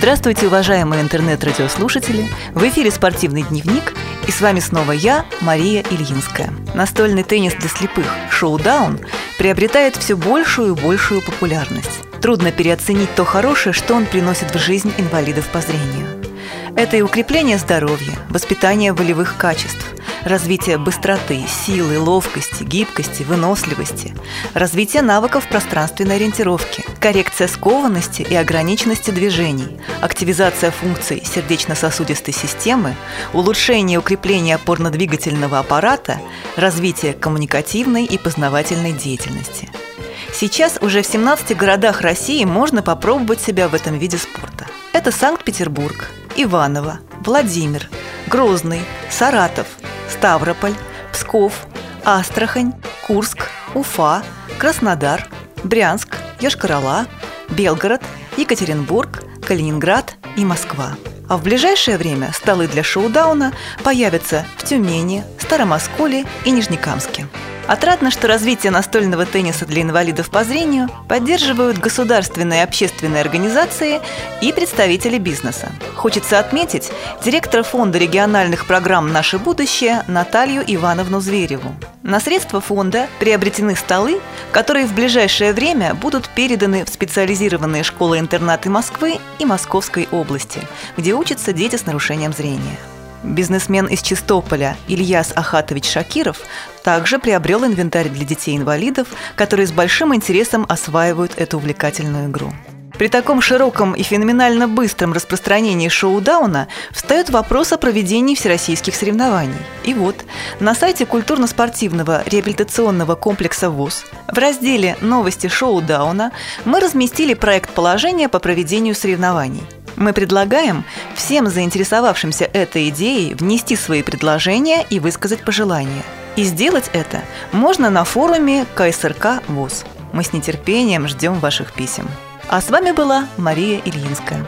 Здравствуйте, уважаемые интернет-радиослушатели! В эфире «Спортивный дневник» и с вами снова я, Мария Ильинская. Настольный теннис для слепых «Шоудаун» приобретает все большую и большую популярность. Трудно переоценить то хорошее, что он приносит в жизнь инвалидов по зрению. Это и укрепление здоровья, воспитание волевых качеств, развитие быстроты, силы, ловкости, гибкости, выносливости, развитие навыков пространственной ориентировки, коррекция скованности и ограниченности движений, активизация функций сердечно-сосудистой системы, улучшение и укрепление опорно-двигательного аппарата, развитие коммуникативной и познавательной деятельности. Сейчас уже в 17 городах России можно попробовать себя в этом виде спорта. Это Санкт-Петербург, Иваново, Владимир, Грозный, Саратов, Ставрополь, Псков, Астрахань, Курск, Уфа, Краснодар, Брянск, Йошкар-Ола, Белгород, Екатеринбург, Калининград и Москва. А в ближайшее время столы для шоу-дауна появятся в Тюмени, Старомосколе и Нижнекамске. Отрадно, что развитие настольного тенниса для инвалидов по зрению поддерживают государственные и общественные организации и представители бизнеса. Хочется отметить директора фонда региональных программ «Наше будущее» Наталью Ивановну Звереву. На средства фонда приобретены столы, которые в ближайшее время будут переданы в специализированные школы-интернаты Москвы и Московской области, где учатся дети с нарушением зрения. Бизнесмен из Чистополя Ильяс Ахатович Шакиров также приобрел инвентарь для детей-инвалидов, которые с большим интересом осваивают эту увлекательную игру. При таком широком и феноменально быстром распространении шоу-дауна встает вопрос о проведении всероссийских соревнований. И вот, на сайте культурно-спортивного реабилитационного комплекса ВУЗ в разделе «Новости шоу-дауна» мы разместили проект положения по проведению соревнований – мы предлагаем всем заинтересовавшимся этой идеей внести свои предложения и высказать пожелания. И сделать это можно на форуме КСРК ВУЗ. Мы с нетерпением ждем ваших писем. А с вами была Мария Ильинская.